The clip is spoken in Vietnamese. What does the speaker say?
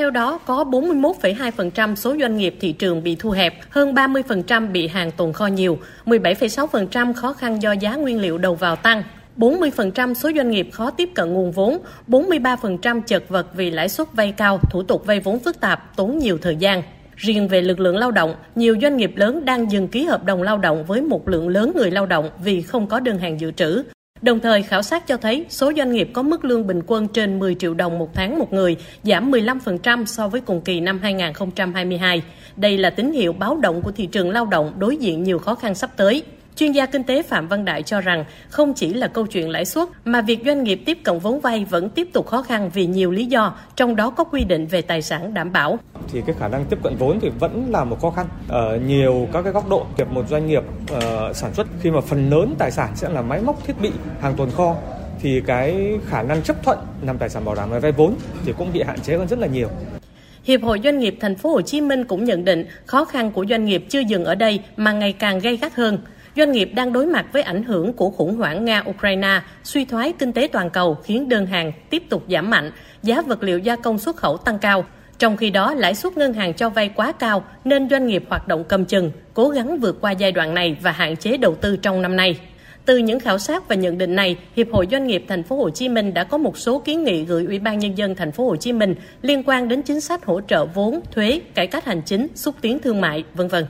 theo đó, có 41,2% số doanh nghiệp thị trường bị thu hẹp, hơn 30% bị hàng tồn kho nhiều, 17,6% khó khăn do giá nguyên liệu đầu vào tăng, 40% số doanh nghiệp khó tiếp cận nguồn vốn, 43% chật vật vì lãi suất vay cao, thủ tục vay vốn phức tạp, tốn nhiều thời gian. Riêng về lực lượng lao động, nhiều doanh nghiệp lớn đang dừng ký hợp đồng lao động với một lượng lớn người lao động vì không có đơn hàng dự trữ. Đồng thời, khảo sát cho thấy số doanh nghiệp có mức lương bình quân trên 10 triệu đồng một tháng một người, giảm 15% so với cùng kỳ năm 2022. Đây là tín hiệu báo động của thị trường lao động đối diện nhiều khó khăn sắp tới. Chuyên gia kinh tế Phạm Văn Đại cho rằng không chỉ là câu chuyện lãi suất mà việc doanh nghiệp tiếp cận vốn vay vẫn tiếp tục khó khăn vì nhiều lý do, trong đó có quy định về tài sản đảm bảo. Thì cái khả năng tiếp cận vốn thì vẫn là một khó khăn ở nhiều các cái góc độ. Việc một doanh nghiệp uh, sản xuất khi mà phần lớn tài sản sẽ là máy móc thiết bị, hàng tồn kho thì cái khả năng chấp thuận nằm tài sản bảo đảm và vay vốn thì cũng bị hạn chế hơn rất là nhiều. Hiệp hội Doanh nghiệp Thành phố Hồ Chí Minh cũng nhận định khó khăn của doanh nghiệp chưa dừng ở đây mà ngày càng gây gắt hơn doanh nghiệp đang đối mặt với ảnh hưởng của khủng hoảng Nga-Ukraine, suy thoái kinh tế toàn cầu khiến đơn hàng tiếp tục giảm mạnh, giá vật liệu gia công xuất khẩu tăng cao. Trong khi đó, lãi suất ngân hàng cho vay quá cao nên doanh nghiệp hoạt động cầm chừng, cố gắng vượt qua giai đoạn này và hạn chế đầu tư trong năm nay. Từ những khảo sát và nhận định này, Hiệp hội Doanh nghiệp Thành phố Hồ Chí Minh đã có một số kiến nghị gửi Ủy ban nhân dân Thành phố Hồ Chí Minh liên quan đến chính sách hỗ trợ vốn, thuế, cải cách hành chính, xúc tiến thương mại, vân vân.